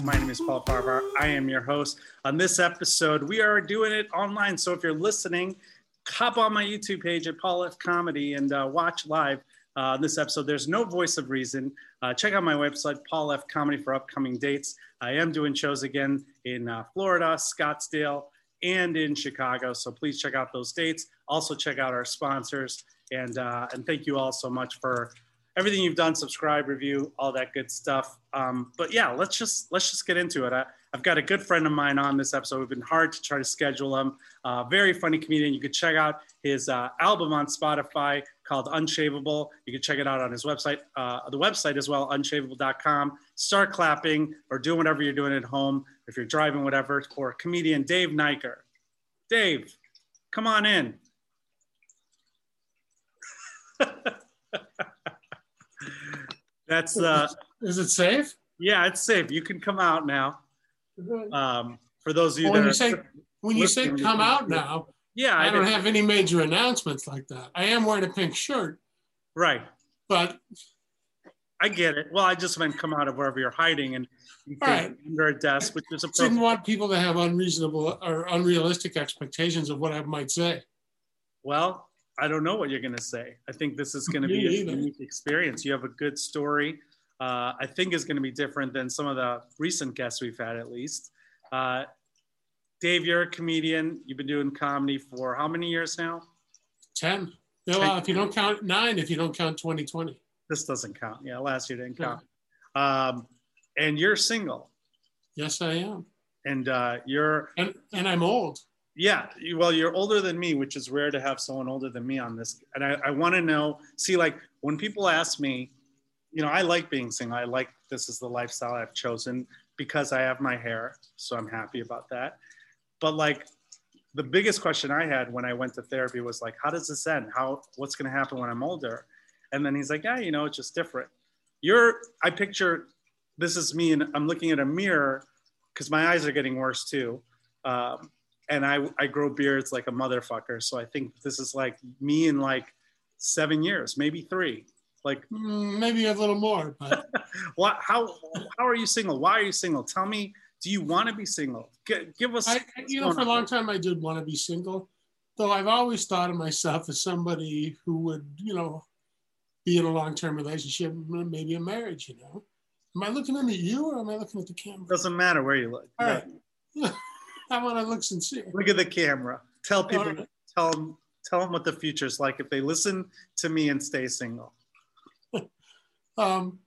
Podcast. My name is Paul Farahvar. I am your host. On this episode, we are doing it online. So if you're listening, hop on my YouTube page at Paul F Comedy and uh, watch live uh, this episode. There's no voice of reason. Uh, check out my website, Paul F Comedy, for upcoming dates. I am doing shows again in uh, Florida, Scottsdale, and in Chicago. So please check out those dates. Also check out our sponsors. And, uh, and thank you all so much for everything you've done, subscribe, review, all that good stuff. Um, but yeah, let's just let's just get into it. I, have got a good friend of mine on this episode. We've been hard to try to schedule him. Uh, very funny comedian. You could check out his uh, album on Spotify called Unshavable. You can check it out on his website, uh, the website as well, unshavable.com. Start clapping or doing whatever you're doing at home. If you're driving, whatever, for comedian Dave Nieker. Dave, come on in. That's uh is it safe? Yeah, it's safe. You can come out now. Um, for those of you well, when you say when you say come out now, yeah, I, I don't did. have any major announcements like that. I am wearing a pink shirt, right. but I get it. Well, I just meant come out of wherever you're hiding and you right. under a desk, which is a. didn't want people to have unreasonable or unrealistic expectations of what I might say. Well, I don't know what you're going to say. I think this is going to be a unique experience. You have a good story. Uh, I think is going to be different than some of the recent guests we've had, at least. Uh, Dave, you're a comedian. You've been doing comedy for how many years now? Ten. Well, if you don't count nine, if you don't count 2020. This doesn't count. Yeah, last year didn't count. Um, and you're single, Yes, I am. and uh, you're And and I'm old. Yeah, well, you're older than me, which is rare to have someone older than me on this. And I, I want to know, see, like when people ask me, you know, I like being single. I like this is the lifestyle I've chosen because I have my hair, so I'm happy about that. But like, the biggest question I had when I went to therapy was like, how does this end? How what's going to happen when I'm older? And then he's like, yeah, you know, it's just different. You're, I picture this is me, and I'm looking at a mirror because my eyes are getting worse too. Um, and I, I grow beards like a motherfucker. So I think this is like me in like seven years, maybe three. Like, Mm, Maybe a little more, but what? How how are you single? Why are you single? Tell me. Do you want to be single? G- give us. I, you know, for a long time I did want to be single, though I've always thought of myself as somebody who would, you know, be in a long-term relationship, maybe a marriage. You know, am I looking at you or am I looking at the camera? Doesn't matter where you look. All right, I want to look sincere. Look at the camera. Tell people. Right. Tell them. Tell them what the future's like if they listen to me and stay single. Um,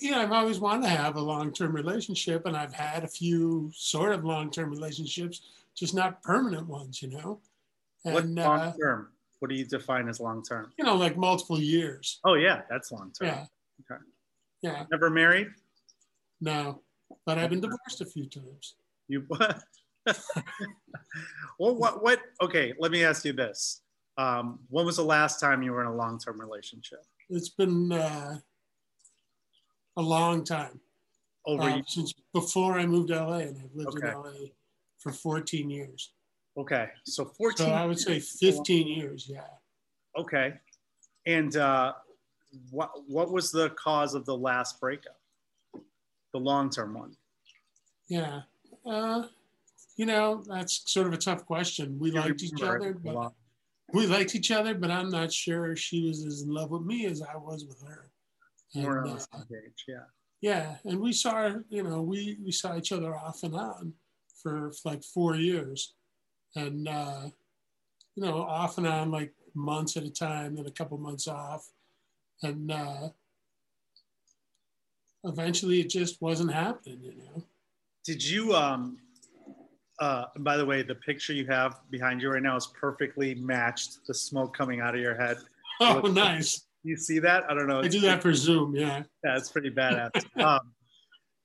you know, I've always wanted to have a long-term relationship, and I've had a few sort of long-term relationships, just not permanent ones. You know, What and long uh, term? What do you define as long term? you know, like multiple years. Oh yeah, that's long term. Yeah. Okay. Yeah. Never married? No, but I've been divorced a few times. You well, what? What? Okay, let me ask you this: um, When was the last time you were in a long-term relationship? It's been uh, a long time Over uh, since before I moved to LA, and I've lived Okay. in LA for 14 years. okay, so 14. So I would say 15 years. Yeah. Okay, and uh, what what was the cause of the last breakup? The long-term one. Yeah. Uh, you know, that's sort of a tough question. We liked each other, but we liked each other, but I'm not sure she was as in love with me as I was with her. More And, on uh, the same page, yeah. yeah, and we saw, you know, we we saw each other off and on for like four years, and uh, you know, off and on like months at a time, then a couple months off, and uh, eventually it just wasn't happening, you know. Did you um? Uh, by the way, the picture you have behind you right now is perfectly matched. The smoke coming out of your head. Oh, nice. You see that? I don't know. I do that for Zoom, yeah. Yeah, it's pretty badass. um,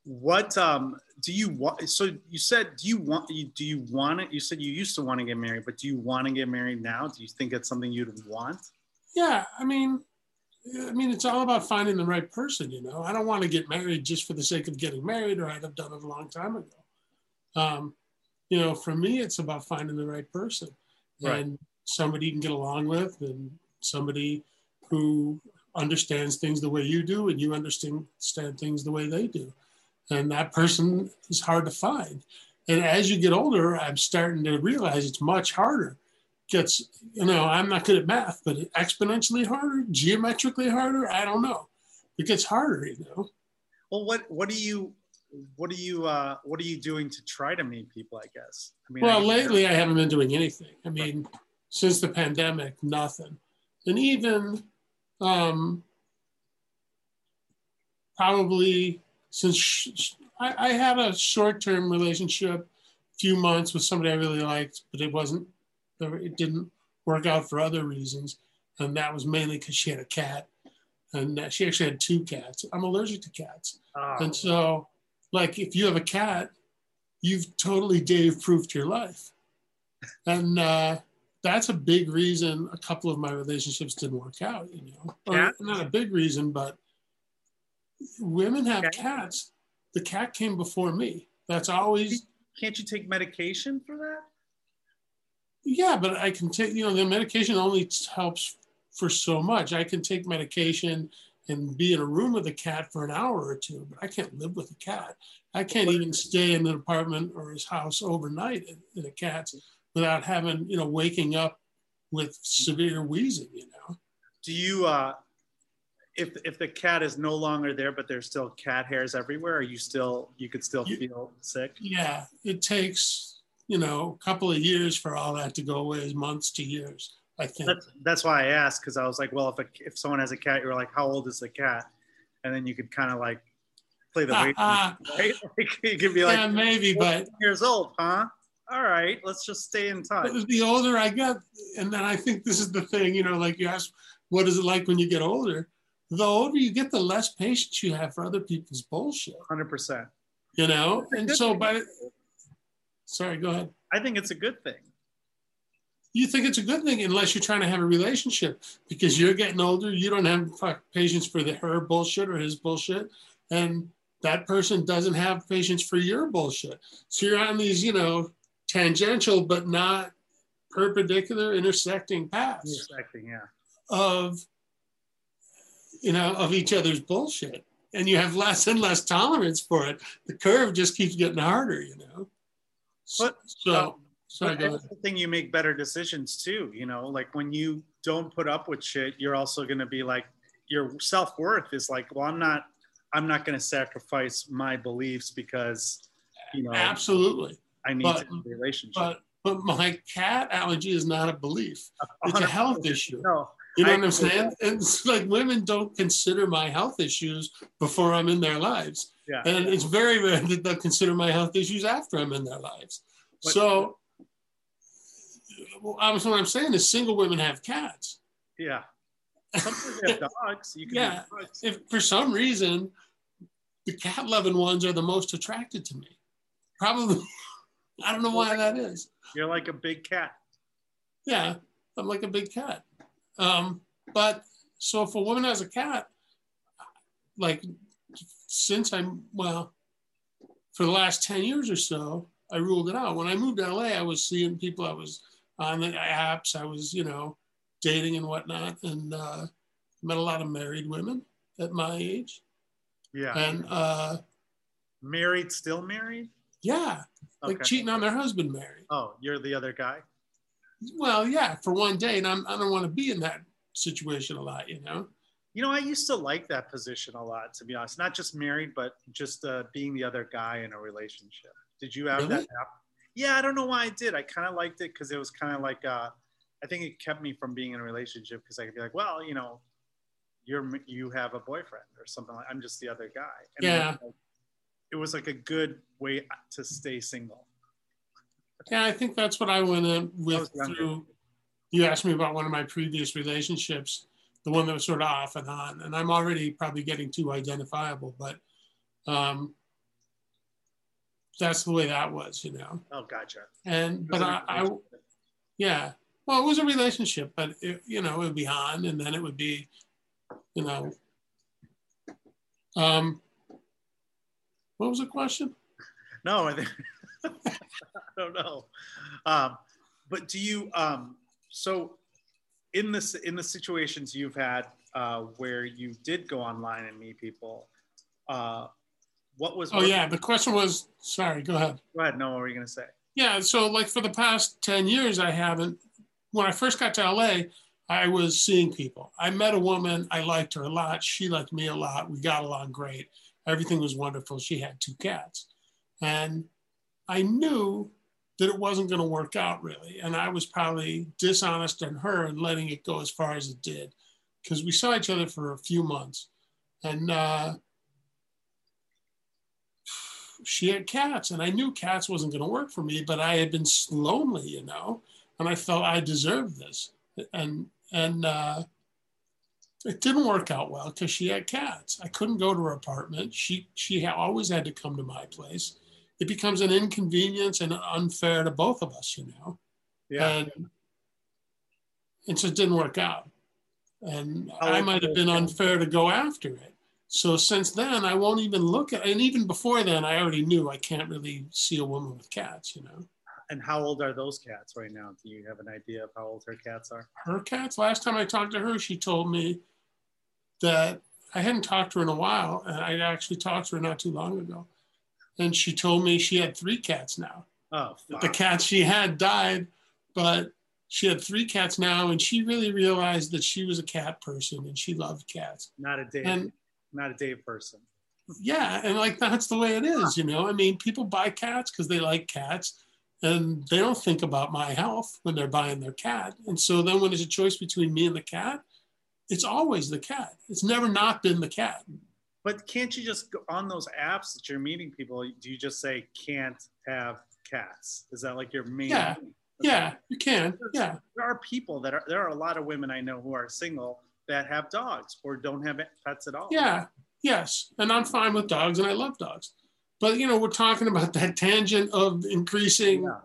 what um, do you want? So you said, do you want? You, do you want it? You said you used to want to get married, but do you want to get married now? Do you think it's something you'd want? Yeah, I mean, I mean, it's all about finding the right person. You know, I don't want to get married just for the sake of getting married, or I'd have done it a long time ago. Um, you know, for me, it's about finding the right person Right. and somebody you can get along with, and somebody who understands things the way you do, and you understand understand things the way they do. and that person is hard to find. And as you get older, I'm starting to realize it's much harder. Gets, you know, I'm not good at math, but exponentially harder, geometrically harder. I don't know. It gets harder, you know. Well, what what do you what are you uh, what are you doing to try to meet people? I guess. I mean, well, I lately I haven't been doing anything. I mean, since the pandemic, nothing, and even um, probably since sh- I, I, had a short-term relationship, a few months with somebody I really liked, but it wasn't. It didn't work out for other reasons, and that was mainly because she had a cat, and she actually had two cats. I'm allergic to cats, oh. and so like if you have a cat, you've totally Dave proofed your life. And uh, that's a big reason a couple of my relationships didn't work out, you know. Or, not a big reason, but women have cats. The cat came before me. That's always. Can't you take medication for that? Yeah, but I can take, you know, the medication only helps for so much. I can take medication and be in a room with a cat for an hour or two, but I can't live with a cat. I can't even stay in an apartment or his house overnight in, a cat's without having, you know, waking up with severe wheezing, you know. Do you, uh, if, if the cat is no longer there, but there's still cat hairs everywhere, are you still, you could still you, feel sick? Yeah, it takes, you know, a couple of years for all that to go away, is months to years. I think that's, that's why I asked because I was like, well, if a, if someone has a cat, you're like, how old is the cat? And then you could kind of like play the uh, right? Like, you could be like, yeah, maybe, but years old, huh? All right, let's just stay in touch. The older I get, and then I think this is the thing, you know, like you ask, what is it like when you get older? The older you get, the less patience you have for other people's bullshit. Hundred percent. You know, and so by, sorry, go ahead. I think it's a good thing you think it's a good thing unless you're trying to have a relationship because you're getting older. You don't have patience for the, her bullshit or his bullshit. And that person doesn't have patience for your bullshit. So you're on these, you know, tangential but not perpendicular intersecting paths. Intersecting, yeah. Of, you know, of each other's bullshit. And you have less and less tolerance for it. The curve just keeps getting harder, you know. But so Sorry, but I think you make better decisions too. You know, like when you don't put up with shit, you're also going to be like, your self worth is like, well, I'm not, I'm not going to sacrifice my beliefs because, you know, absolutely, I need but, a relationship. But, but my cat allergy is not a belief; it's a health issue. No, you know I, what I'm saying? It's like women don't consider my health issues before I'm in their lives. Yeah. And it's very rare that they'll consider my health issues after I'm in their lives. But, so well, was what I'm saying is single women have cats. Yeah. Sometimes they have dogs. You can yeah. Dogs. If for some reason the cat loving ones are the most attracted to me. Probably I don't know why that is. You're like a big cat. Yeah, I'm like a big cat. Um, but so if a woman has a cat, like since I'm well, for the last 10 years or so, I ruled it out. When I moved to LA, I was seeing people I was on the apps. I was, you know, dating and whatnot, and uh, met a lot of married women at my age. Yeah. And uh, married, still married? Yeah. Like okay. cheating on their husband married. Oh, you're the other guy? Well, yeah, for one day. And I'm, I don't want to be in that situation a lot, you know? You know, I used to like that position a lot, to be honest. Not just married, but just uh, being the other guy in a relationship. Did you have really? that? Yeah, I don't know why I did. I kind of liked it because it was kind of like uh, I think it kept me from being in a relationship because I could be like, well, you know, you're you have a boyfriend or something like. I'm just the other guy. And yeah. It was, like, it was like a good way to stay single. Yeah, I think that's what I went in with through. You asked me about one of my previous relationships, the one that was sort of off and on, and I'm already probably getting too identifiable, but um, that's the way that was, you know. Oh, gotcha. And but I, I, yeah. Well, it was a relationship, but it, you know, it would be on, and then it would be, you know. Um, what was the question? No, I think I don't know. Um, but do you? Um, so, in this in the situations you've had uh, where you did go online and meet people, uh, what was? Oh what, yeah, the question was. Sorry, go ahead. Go ahead. No, what were you gonna say? Yeah, so like for the past ten years, I haven't. When I first got to LA, I was seeing people. I met a woman. I liked her a lot. She liked me a lot. We got along great. Everything was wonderful. She had two cats, and I knew that it wasn't going to work out really. And I was probably dishonest on her and letting it go as far as it did because we saw each other for a few months. And uh, she had cats, and I knew cats wasn't going to work for me, but I had been lonely, you know, and I felt I deserved this. And, and, uh, it didn't work out well because she had cats. I couldn't go to her apartment. She she always had to come to my place it becomes an inconvenience and unfair to both of us, you know. Yeah. And, it didn't work out. And I might have been unfair to go after it. So since then, I won't even look at, and even before then, I already knew I can't really see a woman with cats, you know. And how old are those cats right now? Do you have an idea of how old her cats are? Her cats, last time I talked to her, she told me that I hadn't talked to her in a while, and I actually talked to her not too long ago and she told me she had three cats now. Oh, fuck. the cats she had died, but she had three cats now, and she really realized that she was a cat person and she loved cats. Not a Dave, And not a Dave person. yeah, and like that's the way it is, you know. I mean, people buy cats because they like cats, and they don't think about my health when they're buying their cat. And so then when there's a choice between me and the cat, it's always the cat. It's never not been the cat. But can't you just go on those apps that you're meeting people? Do you just say can't have cats? Is that like your main? Yeah. Yeah, you can. Yeah. There are people that are. There are a lot of women I know who are single that have dogs or don't have pets at all. Yeah. Yes. And I'm fine with dogs and I love dogs. But you know, we're talking about that tangent of increasing, Yeah.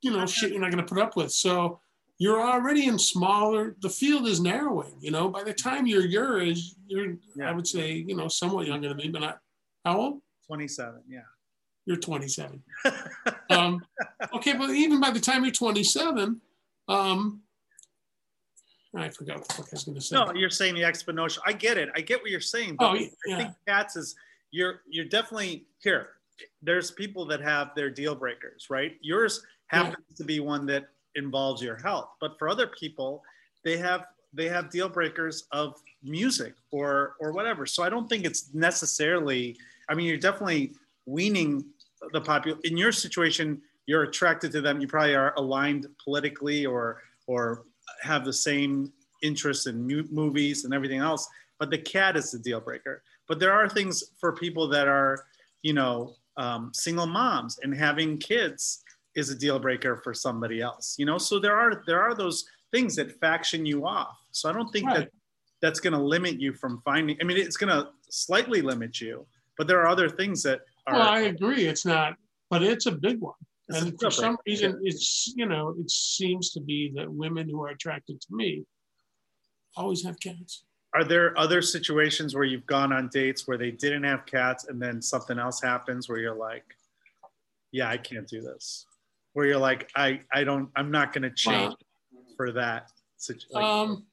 you know, shit you're not gonna put up with. So you're already in smaller, the field is narrowing, you know. By the time you're your age, you're Yeah. I would say, you know, somewhat younger than me, but not how old? 27. Yeah. You're 27. um, okay, but even by the time you're 27, um, I forgot what the fuck I was going to say. no, you're saying the exponential. I get it. I get what you're saying. oh, But I think cats is you're you're definitely here. There's people that have their deal breakers, right? Yours happens to be one that involves your health, but for other people, they have they have deal breakers of music or or whatever. So I don't think it's necessarily. I mean, you're definitely weaning the popular. In your situation, you're attracted to them. You probably are aligned politically or or have the same interests in mu- movies and everything else. But the cat is the deal breaker. But there are things for people that are, you know, um, single moms and having kids is a deal breaker for somebody else. You know, so there are there are those things that faction you off. So I don't think Right. that that's going to limit you from finding. I mean, it's going to slightly limit you, but there are other things that are. well, I agree. It's not, but it's a big one. it's and for some reason, it's you know, it seems to be that women who are attracted to me always have cats. Are there other situations where you've gone on dates where they didn't have cats and then something else happens where you're like, yeah, I can't do this. Where you're like, I, I don't, I'm not going to change for that. situ- Like, Um,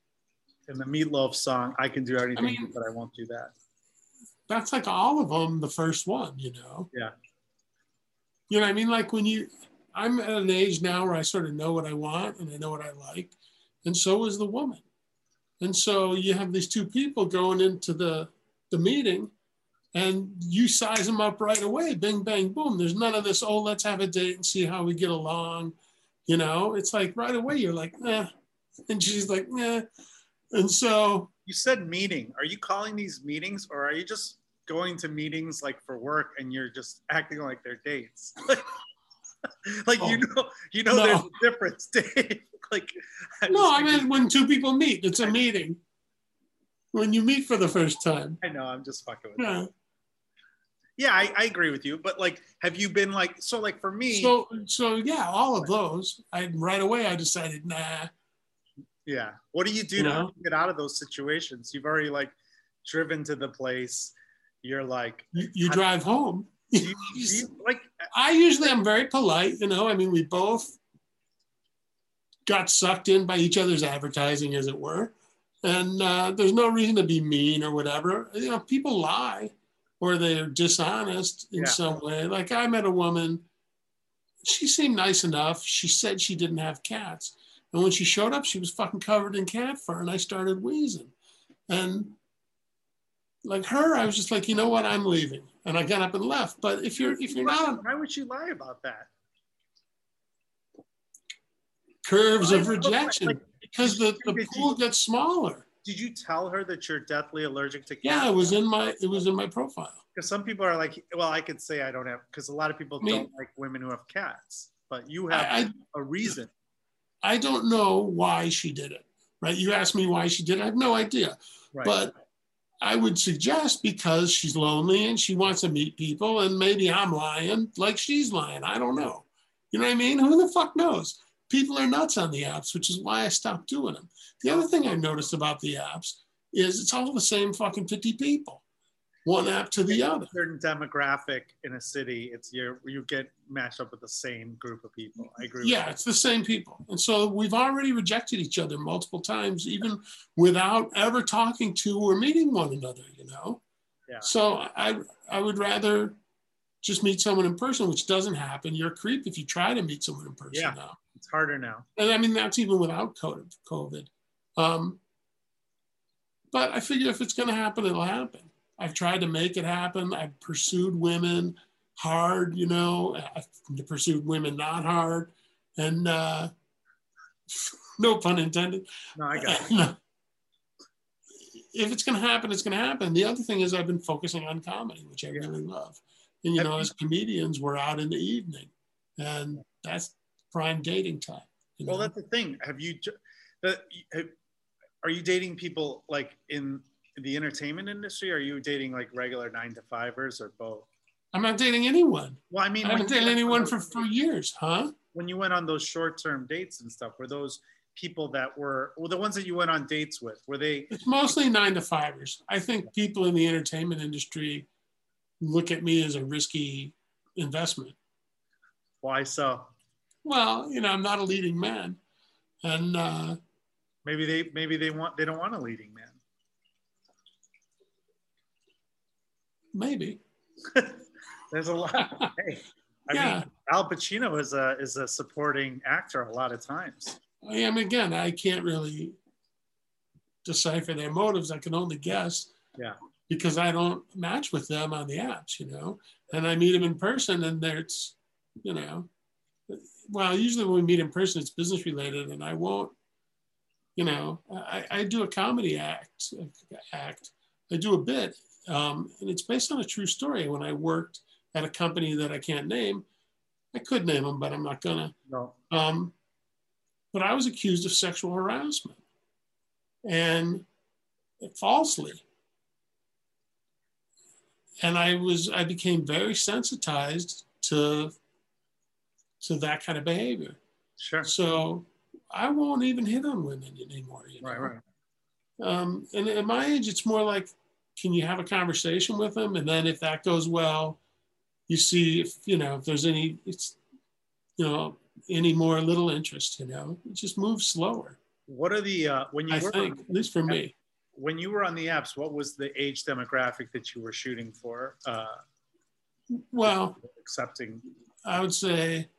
in the Meat Loaf song, I can do anything, mean- but I won't do that. that's like all of them. The first one, you know. Yeah. You know, what I mean, like when you, I'm at an age now where I sort of know what I want and I know what I like, and so is the woman. And so you have these two people going into the the meeting, and you size them up right away. Bing, bang, boom. There's none of this. Oh, let's have a date and see how we get along. You know, it's like right away you're like, eh, and she's like, eh, and so You said meeting. Are you calling these meetings or are you just going to meetings like for work and you're just acting like they're dates? like you know, you know, No. there's a difference, Dave. like, I'm no, I mean when two people meet, it's a meeting. When you meet for the first time. I know, I'm just fucking with you. Yeah. Yeah, I, I agree with you. But like, have you been like, so like for me, So so yeah, all of those. I right away I decided, nah. yeah. What do you do You to get out of those situations? You've already like driven to the place. You're like, You, you drive home. you, you like, I usually am very polite, you know. I mean, we both got sucked in by each other's advertising, as it were. And uh, there's no reason to be mean or whatever. You know, people lie. Or they're dishonest in Yeah. some way. Like I met a woman, she seemed nice enough. She said she didn't have cats. And when she showed up, she was fucking covered in cat fur, and I started wheezing. And like her, I was just like, you know what, I'm leaving, and I got up and left. But if you're if you're not Why would you lie about that? curves of rejection, because the, the pool gets smaller. Did you tell her that you're deathly allergic to cats? Yeah, it was in my it was in my profile. Because some people are like, well, I could say I don't have, because a lot of people I mean- don't like women who have cats, but you have I, I a reason. I don't know why she did it. Right? You asked me why she did it. I have no idea. Right. But I would suggest because she's lonely and she wants to meet people, and maybe I'm lying like she's lying. I don't know. You know what I mean? Who the fuck knows? People are nuts on the apps, which is why I stopped doing them. The other thing I noticed about the apps is it's all the same fucking 50 people, one app to the other. certain demographic in a city, it's you you get matched up with the same group of people. I agree. Yeah, it's the same people. And so we've already rejected each other multiple times, even without ever talking to or meeting one another, you know? Yeah. So I I would rather just meet someone in person, which doesn't happen. You're a creep if you try to meet someone in person Yeah. now. It's harder now. And I mean that's even without COVID COVID. Um, but I figure if it's gonna happen, it'll happen. I've tried to make it happen. I've pursued women hard, you know, I've pursued women not hard. And uh, no pun intended. No, I got it. if it's going to happen, it's going to happen. The other thing is I've been focusing on comedy, which I Yeah. really love. And, you know, as comedians, we're out in the evening and that's prime dating time. You Well, know? that's the thing. Have you? are you dating people like in the entertainment industry? Or are you dating like regular nine to fivers or both? I'm not dating anyone. Well, I mean, I haven't dated anyone for, for years, huh? when you went on those short-term dates and stuff, were those people that were well, the ones that you went on dates with? Were they? It's mostly nine to fivers. I think people in the entertainment industry look at me as a risky investment. Why so? Well, you know, I'm not a leading man. And uh, Maybe they maybe they want they don't want a leading man. maybe. There's a lot. hey, I Yeah. mean, Al Pacino is a is a supporting actor a lot of times. I am again, I can't really decipher their motives. I can only guess. Yeah. Because I don't match with them on the apps, you know. And I meet them in person and there's, you know, well, usually when we meet in person, it's business related and I won't, you know, I, I do a comedy act act. I do a bit. Um, and it's based on a true story. When I worked at a company that I can't name, I could name them, but I'm not gonna. No. Um, but I was accused of sexual harassment and falsely. And I was, I became very sensitized to, to that kind of behavior. Sure. So I won't even hit on women anymore. You know? Right. Right. Um, and at my age, it's more like, can you have a conversation with them? And then if that goes well, you see if, you know, if there's any, it's, you know, any more little interest, you know, it just moves slower. What are the uh, when you I were think, at least for me. when you were on the apps? What was the age demographic that you were shooting for? Uh, Well, accepting. I would say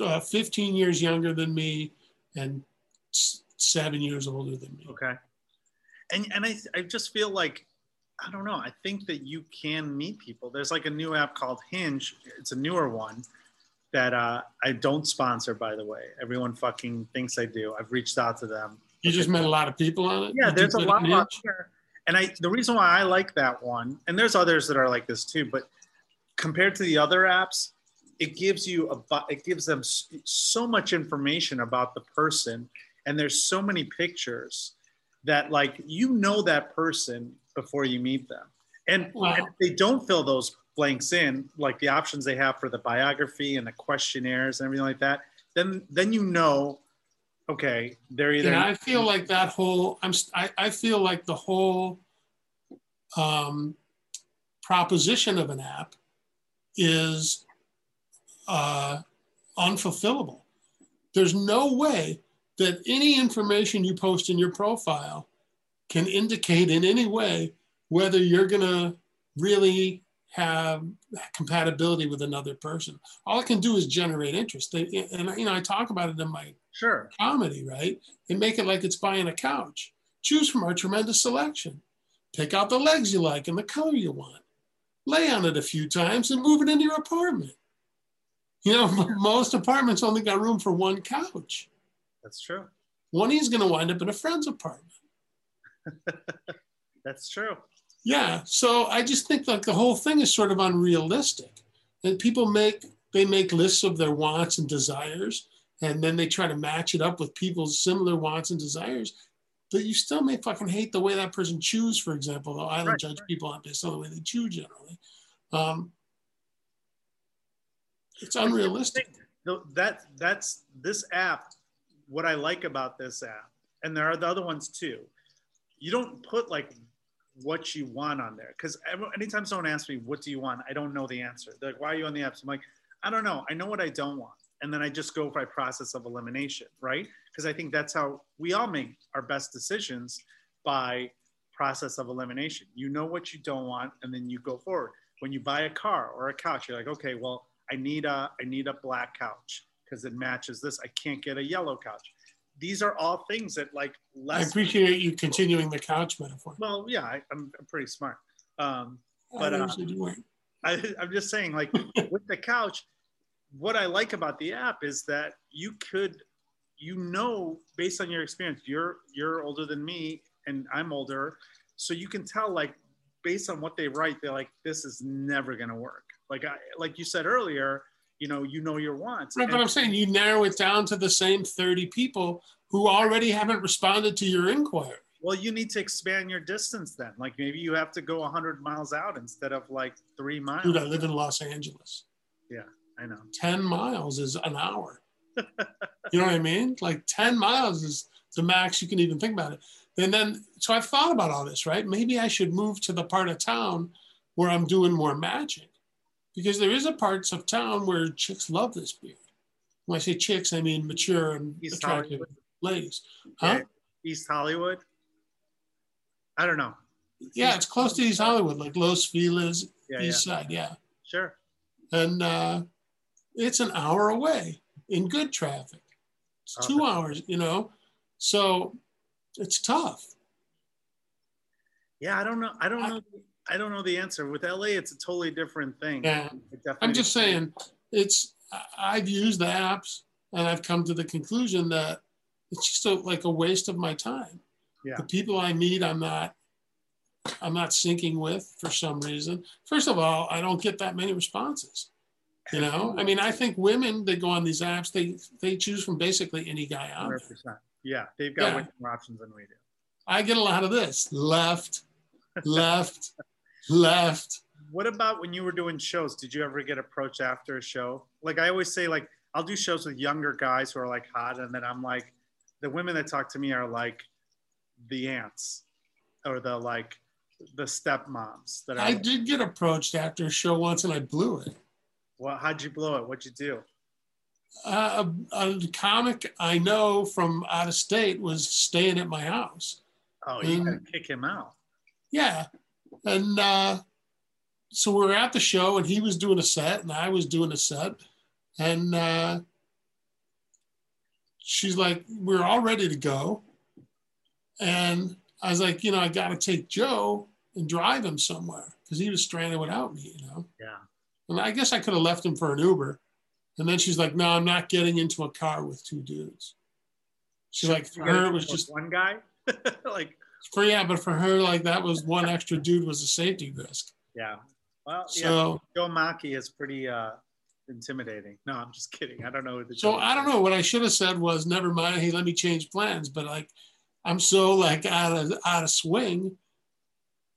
uh, 15 years younger than me and seven years older than me. Okay. And and I I just feel like I don't know. I think that you can meet people. There's like a new app called Hinge. It's a newer one that uh, I don't sponsor, by the way. Everyone fucking thinks I do. I've reached out to them. You just met a lot of people on it? Yeah, there's a lot out there. And I the reason why I like that one, and there's others that are like this too, but compared to the other apps, it gives you a it gives them so much information about the person, and there's so many pictures that like you know that person before you meet them. And, Wow. and if they don't fill those blanks in, like the options they have for the biography and the questionnaires and everything like that, then then you know, okay, they're either Yeah, I feel like that whole I'm i, I feel like the whole um, proposition of an app is uh, unfulfillable. There's no way that any information you post in your profile can indicate in any way whether you're going to really have compatibility with another person. All it can do is generate interest. and you know, I talk about it in my sure comedy, right? And make it like it's buying a couch. Choose from our tremendous selection. Pick out the legs you like and the color you want. Lay on it a few times and move it into your apartment. You know, most apartments only got room for one couch. That's true. One is going to wind up in a friend's apartment. That's true. Yeah. So I just think like the whole thing is sort of unrealistic. And people make they make lists of their wants and desires, and then they try to match it up with people's similar wants and desires. But you still may fucking hate the way that person chews, for example. Though I don't right, judge right. people on based on the way they chew generally. Um, it's unrealistic. That that's this app. What I like about this app, and there are the other ones too. You don't put like what you want on there because anytime someone asks me what do you want, I don't know the answer. They're like, why are you on the apps? I'm like, I don't know. I know what I don't want, and then I just go by process of elimination, right? Because I think that's how we all make our best decisions by process of elimination. You know what you don't want, and then you go forward. When you buy a car or a couch, you're like, okay, well, I need a I need a black couch because it matches this. I can't get a yellow couch. These are all things that like less. I appreciate you continuing the couch metaphor. Well, yeah, I, am pretty smart. Um, but uh, I, I'm just saying, like with the couch, what I like about the app is that you could, you know, based on your experience, you're you're older than me and I'm older, so you can tell like based on what they write, they're like, this is never gonna work like I, like you said earlier, you know, you know your wants. Right, and, but I'm saying you narrow it down to the same 30 people who already haven't responded to your inquiry. Well, you need to expand your distance then. Like maybe you have to go 100 miles out instead of like three miles. Dude, I live in Los Angeles. Yeah, I know. 10 miles is an hour. you know what I mean? Like 10 miles is the max you can even think about it. And then, so I've thought about all this, right? Maybe I should move to the part of town where I'm doing more magic because there is a parts of town where chicks love this beard. When I say chicks, I mean mature and East attractive Hollywood. ladies. Huh? East Hollywood. I don't know. Yeah, it's close to East Hollywood, like Los Feliz, yeah, East yeah. Side. Yeah. Sure. And uh, it's an hour away in good traffic. It's two hours, you know. So it's tough. Yeah, I don't know. I don't know. I don't know the answer. With LA, it's a totally different thing. Yeah. I'm just saying, it's, I've used the apps and I've come to the conclusion that it's just a, like a waste of my time. Yeah. The people I meet, I'm not, I'm not syncing with for some reason. First of all, I don't get that many responses. You know, I mean, I think women that go on these apps, they they choose from basically any guy out 100%. Yeah, they've got yeah. way more options than we do. I get a lot of this left, left, left. What about when you were doing shows? Did you ever get approached after a show? Like I always say, like I'll do shows with younger guys who are like hot, and then I'm like, the women that talk to me are like the aunts or the like the stepmoms that I did get approached after a show once and I blew it. Well, how'd you blow it? What'd you do? Uh, a, a, comic I know from out of state was staying at my house. Oh, you gotta kick him out. Yeah, and uh, so we were at the show, and he was doing a set, and I was doing a set. And uh, she's like, We're all ready to go. And I was like, You know, I got to take Joe and drive him somewhere because he was stranded without me, you know? Yeah. And I guess I could have left him for an Uber. And then she's like, No, I'm not getting into a car with two dudes. She's like, for her, it was just one guy. like, for yeah, but for her, like that was one extra dude was a safety risk. Yeah. Well, so, yeah, Joe Maki is pretty uh, intimidating. No, I'm just kidding. I don't know. The so I don't know. What I should have said was, never mind. Hey, let me change plans. But like, I'm so like out of out of swing.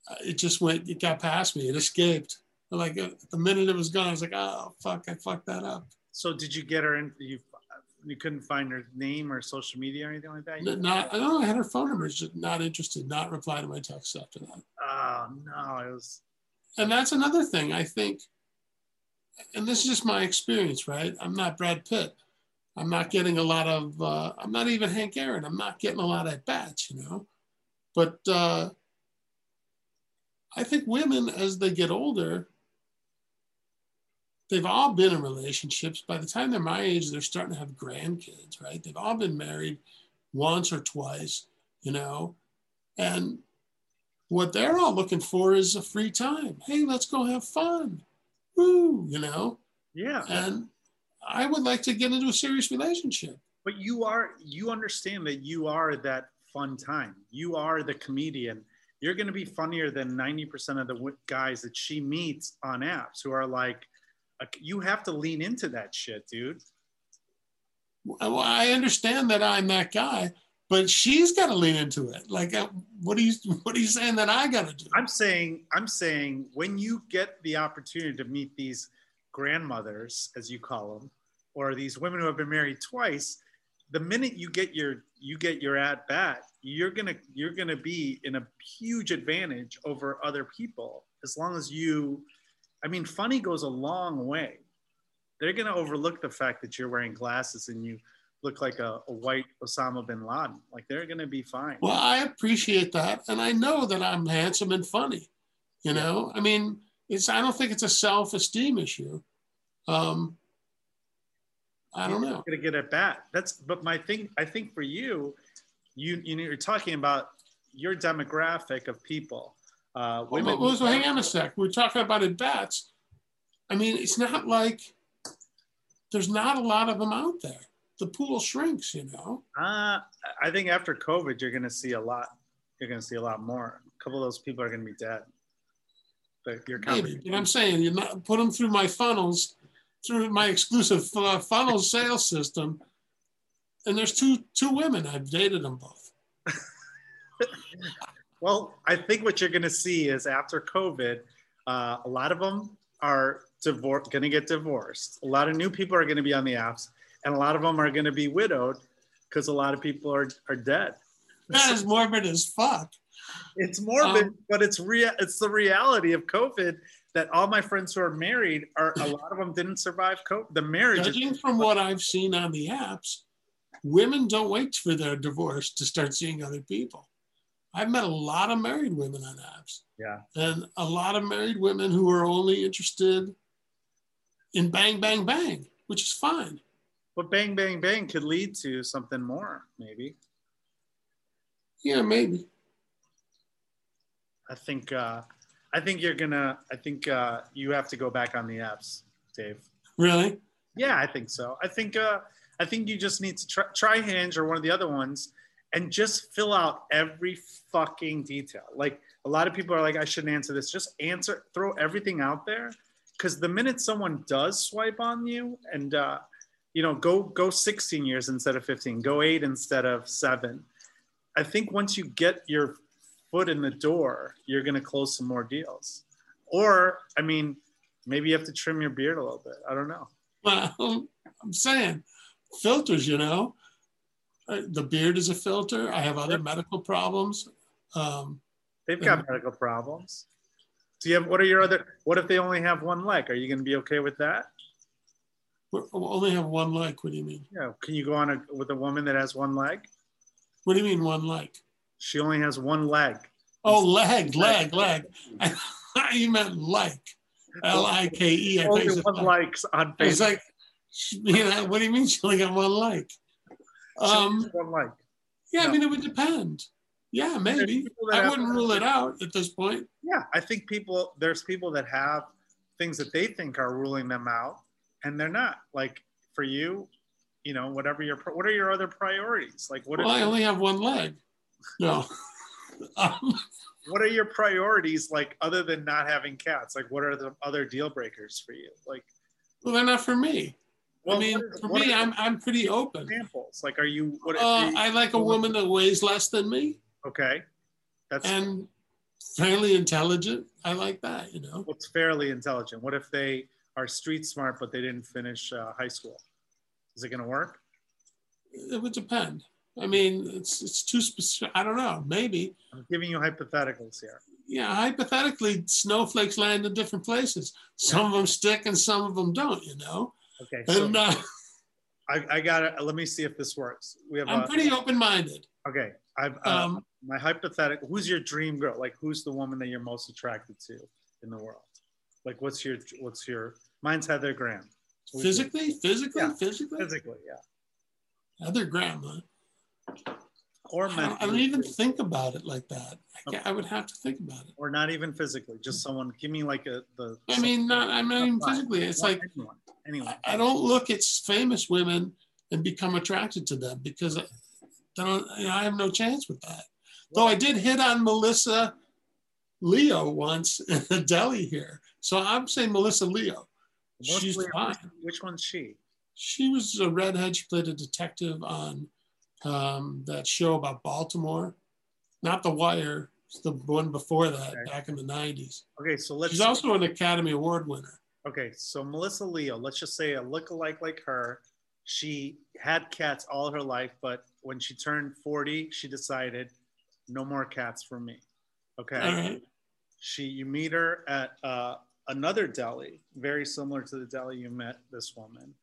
Uh, it just went. It got past me. It escaped. Like uh, the minute it was gone, I was like, oh fuck, I fucked that up. So did you get her in? You you couldn't find her name or social media or anything like that? Not, I don't know I had her phone number. Just not interested. Not reply to my text after that. Oh no, it was. And that's another thing I think. And this is just my experience, right? I'm not Brad Pitt. I'm not getting a lot of. Uh, I'm not even Hank Aaron. I'm not getting a lot of bats, you know. But uh, I think women, as they get older, they've all been in relationships. By the time they're my age, they're starting to have grandkids, right? They've all been married once or twice, you know, and what they're all looking for is a free time. Hey, let's go have fun. Woo, you know? Yeah. And I would like to get into a serious relationship. But you are, you understand that you are that fun time. You are the comedian. You're going to be funnier than 90% of the guys that she meets on apps who are like, you have to lean into that shit, dude. Well, I understand that I'm that guy, but she's got to lean into it. Like, uh, what are you what are you saying that I got to do? I'm saying I'm saying when you get the opportunity to meet these grandmothers, as you call them, or these women who have been married twice, the minute you get your you get your at bat, you're gonna you're gonna be in a huge advantage over other people as long as you. I mean, funny goes a long way. They're gonna overlook the fact that you're wearing glasses and you look like a, a white Osama bin Laden. Like they're gonna be fine. Well, I appreciate that, and I know that I'm handsome and funny. You know, I mean, it's I don't think it's a self-esteem issue. Um, I don't know. Gonna get at bat. That's but my thing. I think for you, you you know you're talking about your demographic of people. Uh, women. Well, well, hang on a sec. We're talking about at bats. I mean, it's not like there's not a lot of them out there. The pool shrinks, you know. Uh, I think after COVID, you're going to see a lot. You're going to see a lot more. A couple of those people are going to be dead. But you're maybe. But I'm saying you not put them through my funnels through my exclusive uh, funnel sales system, and there's two two women. I've dated them both. well, I think what you're going to see is after COVID, uh, a lot of them are divor- going to get divorced. A lot of new people are going to be on the apps, and a lot of them are going to be widowed because a lot of people are are dead. That is morbid as fuck. It's morbid, um, but it's real. It's the reality of COVID that all my friends who are married are a lot of them didn't survive COVID. The marriage. Judging from what I've seen on the apps, women don't wait for their divorce to start seeing other people. I've met a lot of married women on apps. Yeah. And a lot of married women who are only interested in bang, bang, bang, which is fine. But bang, bang, bang could lead to something more, maybe. Yeah, maybe. I think uh, I think you're gonna. I think uh, you have to go back on the apps, Dave. Really? Yeah, I think so. I think. Uh, I think you just need to try, try Hinge or one of the other ones, and just fill out every fucking detail. Like a lot of people are like, I shouldn't answer this. Just answer. Throw everything out there, because the minute someone does swipe on you, and uh, you know, go go 16 years instead of 15, go eight instead of seven. I think once you get your foot in the door, you're going to close some more deals. Or, I mean, maybe you have to trim your beard a little bit. I don't know. Well, I'm saying filters, you know. Uh, the beard is a filter. I have other medical problems. Um, They've got and, medical problems. Do you have, what are your other, what if they only have one leg? Are you going to be okay with that? We only have one leg. What do you mean? Yeah. Can you go on a, with a woman that has one leg? What do you mean one leg? She only has one leg. Oh, leg, leg, leg. you meant like. L I K E. Only one likes on Facebook. It's like, you know, what do you mean she only got one like? Um, one like. Yeah, no. I mean, it would depend. Yeah, maybe. I wouldn't rule it out at this point. Yeah, I think people, there's people that have things that they think are ruling them out, and they're not. Like for you, you know, whatever your, what are your other priorities? Like, what? Well, I only have one leg. No. um, what are your priorities like other than not having cats? Like, what are the other deal breakers for you? Like, well, they're not for me. Well, I mean, for me, I'm I'm pretty open. Examples, like, are you? What? Uh, you, I like a woman that weighs less than me. Okay, that's and fairly intelligent. I like that. You know, what's fairly intelligent? What if they are street smart but they didn't finish uh, high school? Is it going to work? It would depend. I mean, it's it's too specific. I don't know. Maybe. I'm giving you hypotheticals here. Yeah, hypothetically, snowflakes land in different places. Some yeah. of them stick and some of them don't. You know. Okay. And so uh, I, I got it. Let me see if this works. We have. I'm a, pretty open-minded. Okay, I've uh, Um, my hypothetical. Who's your dream girl? Like, who's the woman that you're most attracted to in the world? Like, what's your what's your? Mine's Heather Graham. Who's your- physically, physically, Yeah. physically. physically, yeah. Heather Graham. Huh? Or I don't, I don't even think about it like that. I, ca- I would have to think about it. or not even physically. Just someone. Give me like a the. I mean, not. I'm not even physically. It's like anyone. anyone. I- I don't look at famous women and become attracted to them because I, don't. You know, I have no chance with that. Though I did hit on Melissa Leo once in a deli here, so I'm saying Melissa Leo. She's Mostly- fine. Which one's she? She was a redhead. She played a detective on um, that show about Baltimore, not The Wire. It's the one before that, Okay. back in the '90s. Okay, so let's. She's also an Academy Award winner. Okay, so Melissa Leo, let's just say a lookalike like her. She had cats all her life, but when she turned 40, she decided no more cats for me. Okay. Right. She you meet her at uh, another deli, very similar to the deli you met this woman.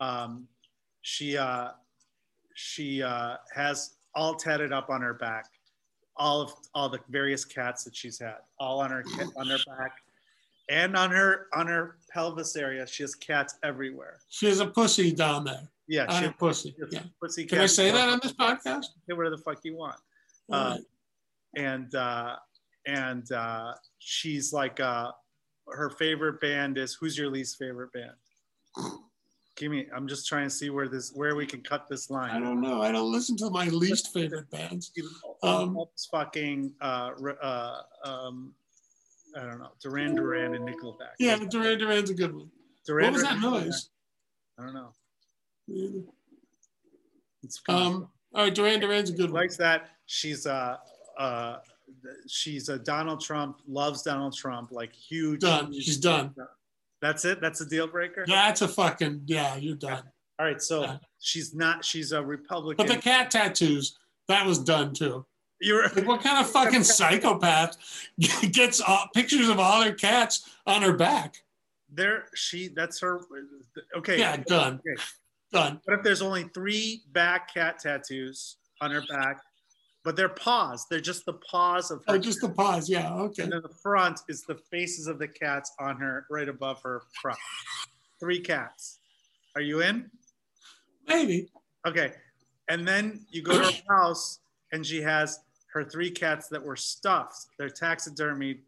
Um, she uh, she uh, has all tatted up on her back, all of all the various cats that she's had, all on her on her back, and on her on her pelvis area. She has cats everywhere. She has a pussy down there. Yeah, On she her has pussy. she Yeah. pussy Can I say that on this podcast? Say whatever the fuck you want. Uh, right. and uh, and uh, she's like uh, her favorite band is who's your least favorite band? Give me. I'm just trying to see where this where we can cut this line. I don't know. I don't listen to my least favorite bands. Um, fucking uh, uh, um, I don't know Duran Duran and Nickelback. Yeah, Duran Duran's a good one. Duran What was that noise? I don't know. Um, It's all right, Duran Duran's a good one. likes that. She's uh uh she's a Donald Trump loves Donald Trump like huge. Done. She's done. That's it. That's a deal breaker. That's a fucking yeah. You're done. All right. So Yeah. she's not. She's a Republican. But the cat tattoos, that was done too. You're Like, what kind of fucking psychopath gets uh, pictures of all their cats on her back? there. She. That's her. Okay. Yeah, done. Okay. Done. What if there's only three back cat tattoos on her back, but they're paws. They're just the paws of her. Oh, just the paws. Yeah, okay. and then the front is the faces of the cats on her, right above her front. Three cats. Are you in? Maybe. Okay. And then you go to her house and she has her three cats that were stuffed. They're taxidermied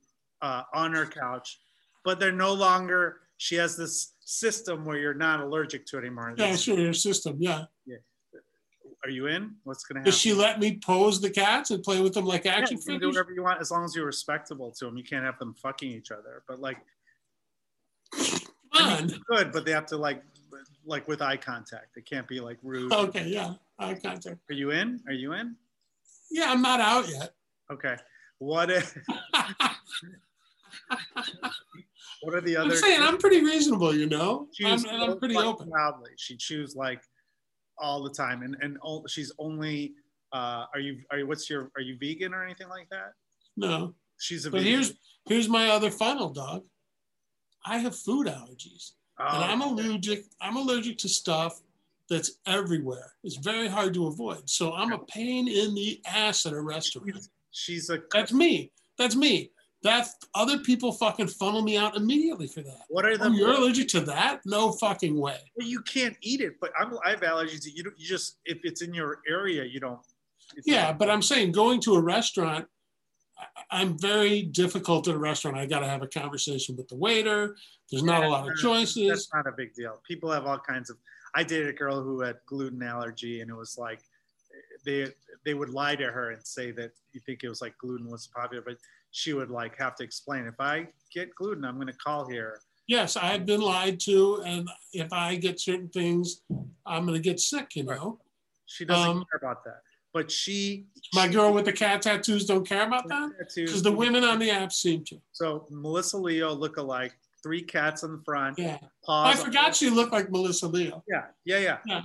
uh, on her couch, but they're no longer, she has this system where you're not allergic to it anymore. Yeah, sure. Your system. Yeah. Are you in? What's going to happen? Does she let me pose the cats and play with them like Yeah, action you can do figures? whatever you want as long as you're respectable to them. You can't have them fucking each other, but like, Come I mean, good, but they have to like, like with eye contact. It can't be like rude. Okay. Yeah. Eye contact. Are you in? Are you in? Yeah, I'm not out yet. Okay. What if, what are the other? I'm saying I'm pretty reasonable, you know. I'm, and I'm pretty like, open. Loudly, she chews like all the time, and and o- she's only. Uh, are you are you what's your are you vegan or anything like that? No. She's a But vegan. here's here's my other funnel, dog. I have food allergies. and Oh, I'm allergic. I'm allergic to stuff that's everywhere. It's very hard to avoid. So I'm a pain in the ass at a restaurant. she's, she's a. That's me. That's me. That other people fucking funnel me out immediately for that. What are the? Oh, you're allergic to that? No fucking way. Well, you can't eat it, but I'm, I have allergies. You don't. You just if it's in your area, you don't. Yeah, but I'm saying going to a restaurant, I'm very difficult at a restaurant. I got to have a conversation with the waiter. There's not a lot of choices. That's not a big deal. People have all kinds of. I dated a girl who had gluten allergy, and it was like they they would lie to her and say that you think it was like gluten was popular, but she would like have to explain if I get gluten, I'm going to call here. Yes, I've been lied to, and if I get certain things, I'm gonna get sick. You know, She doesn't Um, care about that, but she my girl with the cat tattoos don't care about that because the women on the app seem to. So Melissa Leo look alike, three cats in the front. Yeah, I forgot she looked like Melissa Leo. Yeah, yeah, yeah. Yeah,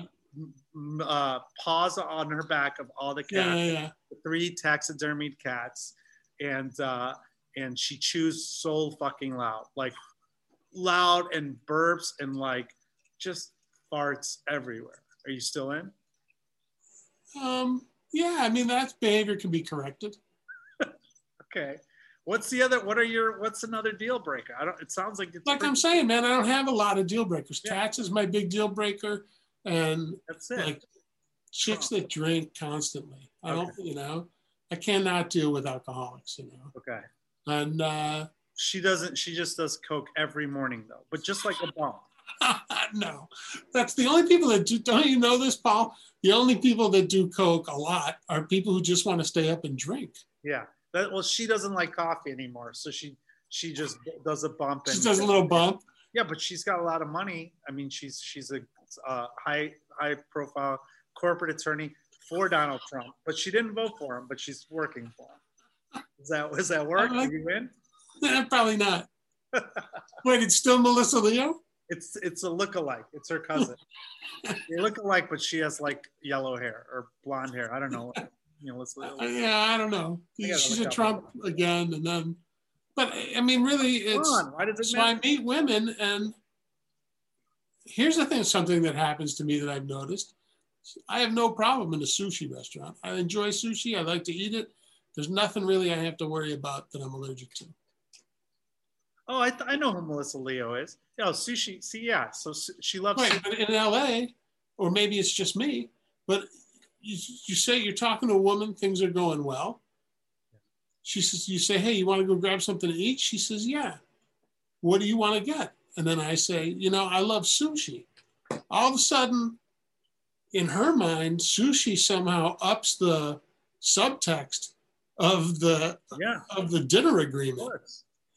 Uh, paws on her back of all the cats. yeah, yeah. yeah. three taxidermied cats, and uh, and she chews so fucking loud, like loud and burps and like just farts everywhere. Are you still in? Um, Yeah, I mean that behavior can be corrected. okay. What's the other? What are your? What's another deal breaker? I don't. It sounds like it's like pretty, I'm saying, man. I don't have a lot of deal breakers. Yeah. Cats is my big deal breaker, and That's it. like chicks that drink constantly. I don't, you know, I cannot deal with alcoholics, you know. okay. And uh, She doesn't. She just does coke every morning though, but just like a bump. no, that's the only people that do. Don't you know this, Paul? The only people that do coke a lot are people who just want to stay up and drink. Yeah. That, well, she doesn't like coffee anymore, so she she just does a bump and Just does a little bump. Yeah, but she's got a lot of money. I mean, she's she's a uh, high high profile corporate attorney for Donald Trump, but she didn't vote for him, but she's working for him. Does that does that work? Like- you in? Eh, Probably not. Wait, it's still Melissa Leo? It's it's a look-alike. It's her cousin. they look alike, but she has like yellow hair or blonde hair. I don't know. You know, let's. Uh, yeah, I don't know. I She's a up. Trump again, and then, but I mean, really, it's. why does it So I meet women, and here's the thing: something that happens to me that I've noticed. I have no problem in a sushi restaurant. I enjoy sushi. I like to eat it. There's nothing really I have to worry about that I'm allergic to. Oh, I, th- I know who Melissa Leo is. Oh, sushi. See, yeah. So su- she loves. Right, sushi. but in LA, or maybe it's just me, but you, you say you're talking to a woman, things are going well. She says, you say, hey, you want to go grab something to eat? She says, yeah. What do you want to get? And then I say, you know, I love sushi. All of a sudden, in her mind, sushi somehow ups the subtext of the Yeah, of the dinner agreement.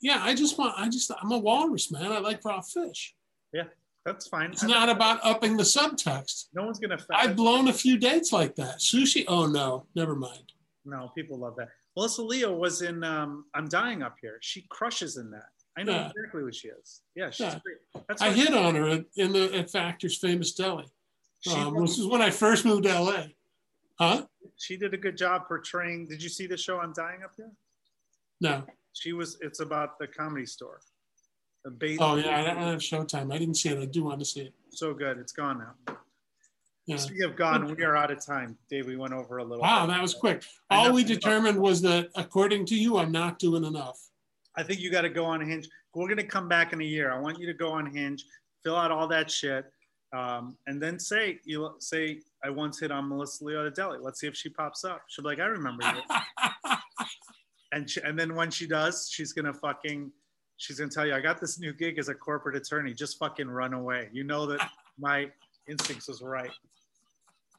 Yeah, I just want, I just, I'm a walrus, man. I like raw fish. Yeah, that's fine. It's not about upping the subtext. No one's gonna. I've blown a few dates like that. Sushi. Oh no, never mind. No, people love that. Melissa Leo was in um, I'm Dying Up Here. She crushes in that. I know Yeah. exactly who she is. Yeah, she's Yeah. great. That's I hit on her in the at Factor's Famous Deli. Um, this is when I first moved to LA. Huh? she did a good job portraying. Did you see the show I'm Dying Up Here? No. She was. It's about the comedy store. The bait. Oh yeah, I don't have Showtime. I didn't see it. I do want to see it. So good. It's gone now. Yeah. Speaking of gone, we are out of time. Dave, we went over a little. Wow, bit. that was quick. All we determined was that according to you, I'm not doing enough. I think you got to go on Hinge. We're gonna come back in a year. I want you to go on Hinge, fill out all that shit, um, and then say you say I once hit on Melissa Leo at Deli. Let's see if she pops up. She'll be like, I remember you. and she, and then when she does, she's gonna fucking she's gonna tell you, I got this new gig as a corporate attorney. Just fucking run away. You know that my instincts was right.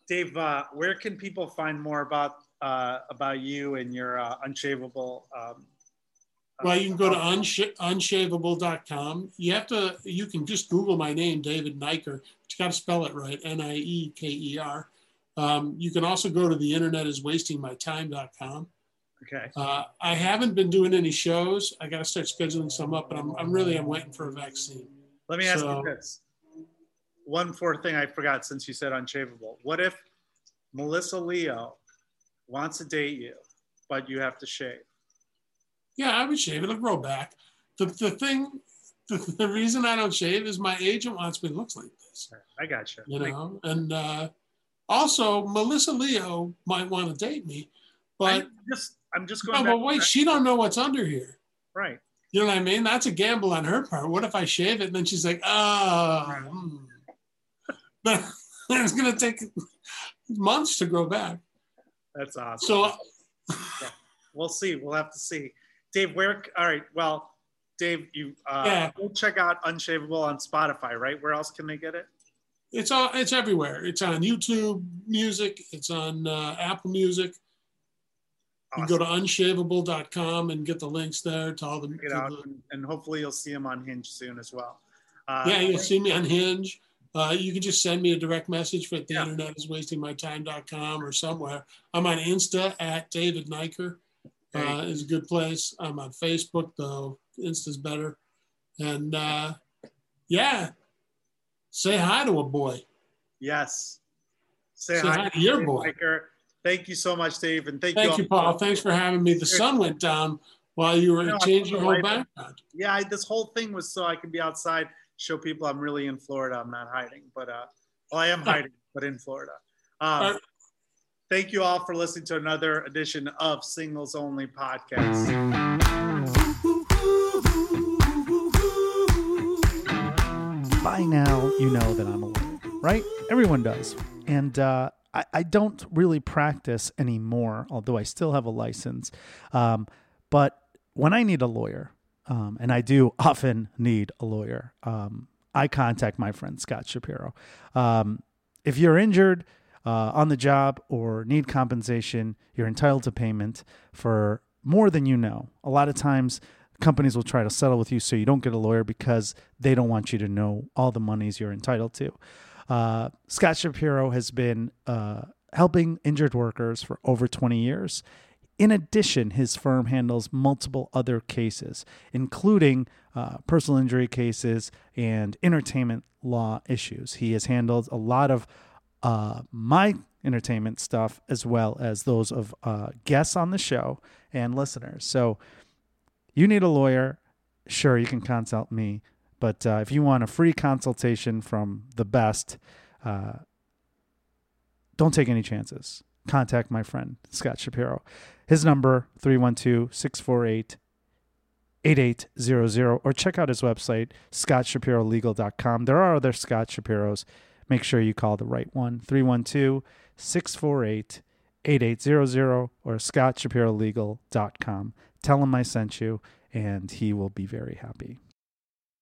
Dave, uh, where can people find more about uh, about you and your uh, unshavable? Um, Well, you can go to unsh- unshavable.com. You have to, you can just Google my name, David Nieker. But you got to spell it right, N I E K E R. Um, you can also go to the internet is wastingmytime.com. Okay. Uh, I haven't been doing any shows. I got to start scheduling some up, but I'm, I'm really, I'm waiting for a vaccine. Let me ask So- you this. One more thing I forgot since you said unshavable. What if Melissa Leo wants to date you, but you have to shave? Yeah, I would shave. It'll grow back. The, the thing, the, the reason I don't shave is my agent wants me to look like this. I got you. you know and uh, also melissa leo might want to date me but I'm just I'm just no, going back. but wait she don't know what's under here right. you know what i mean that's a gamble on her part what if i shave it and then she's like oh hmm." but it's going to take months to grow back That's awesome. so we'll see. We'll have to see. Dave, where? All right. Well, Dave, you uh, Yeah. go check out Unshavable on Spotify, right? Where else can they get it? it's all it's everywhere it's on youtube music it's on uh, apple music you can go to unshavable.com and get the links there to all the, to out, the- and, and hopefully you'll see them on Hinge soon as well. Uh, Yeah, you'll see me on Hinge. Uh, you can just send me a direct message for the Yeah. internet is wastingmytime.com or somewhere. I'm on Insta at David Nieker. Uh, is a good place. I'm on Facebook though. Insta's better. And uh, yeah, say hi to a boy. Yes. Say, Say hi, hi to your boy. Thank you so much, Dave, and thank, Thank you. you, Paul. Thanks for having me. The sun went down while you were No, changing your whole background. Yeah, I, this whole thing was so I could be outside, show people I'm really in Florida. I'm not hiding, but uh, well, I am hiding, but in Florida. Um, Thank you all for listening to another edition of Singles Only Podcast. By now, you know that I'm a lawyer, right? Everyone does. And uh, I, I, don't really practice anymore, although I still have a license. Um, but when I need a lawyer, um, and I do often need a lawyer, um, I contact my friend Scott Shapiro. Um, if you're injured, uh, on the job or need compensation, you're entitled to payment for more than you know. A lot of times, companies will try to settle with you so you don't get a lawyer because they don't want you to know all the monies you're entitled to. Uh, Scott Shapiro has been uh, helping injured workers for over 20 years. In addition, his firm handles multiple other cases, including uh, personal injury cases and entertainment law issues. He has handled a lot of uh, my entertainment stuff as well as those of uh, guests on the show and listeners. So you need a lawyer, sure, you can consult me. But uh, if you want a free consultation from the best, uh, don't take any chances. Contact my friend, Scott Shapiro. His number, 312 648 8800, or check out his website, scottshapirolegal.com. There are other Scott Shapiros make sure you call the right one 312 648 8800 or scottshapirolegal.com. Tell him I sent you, and he will be very happy.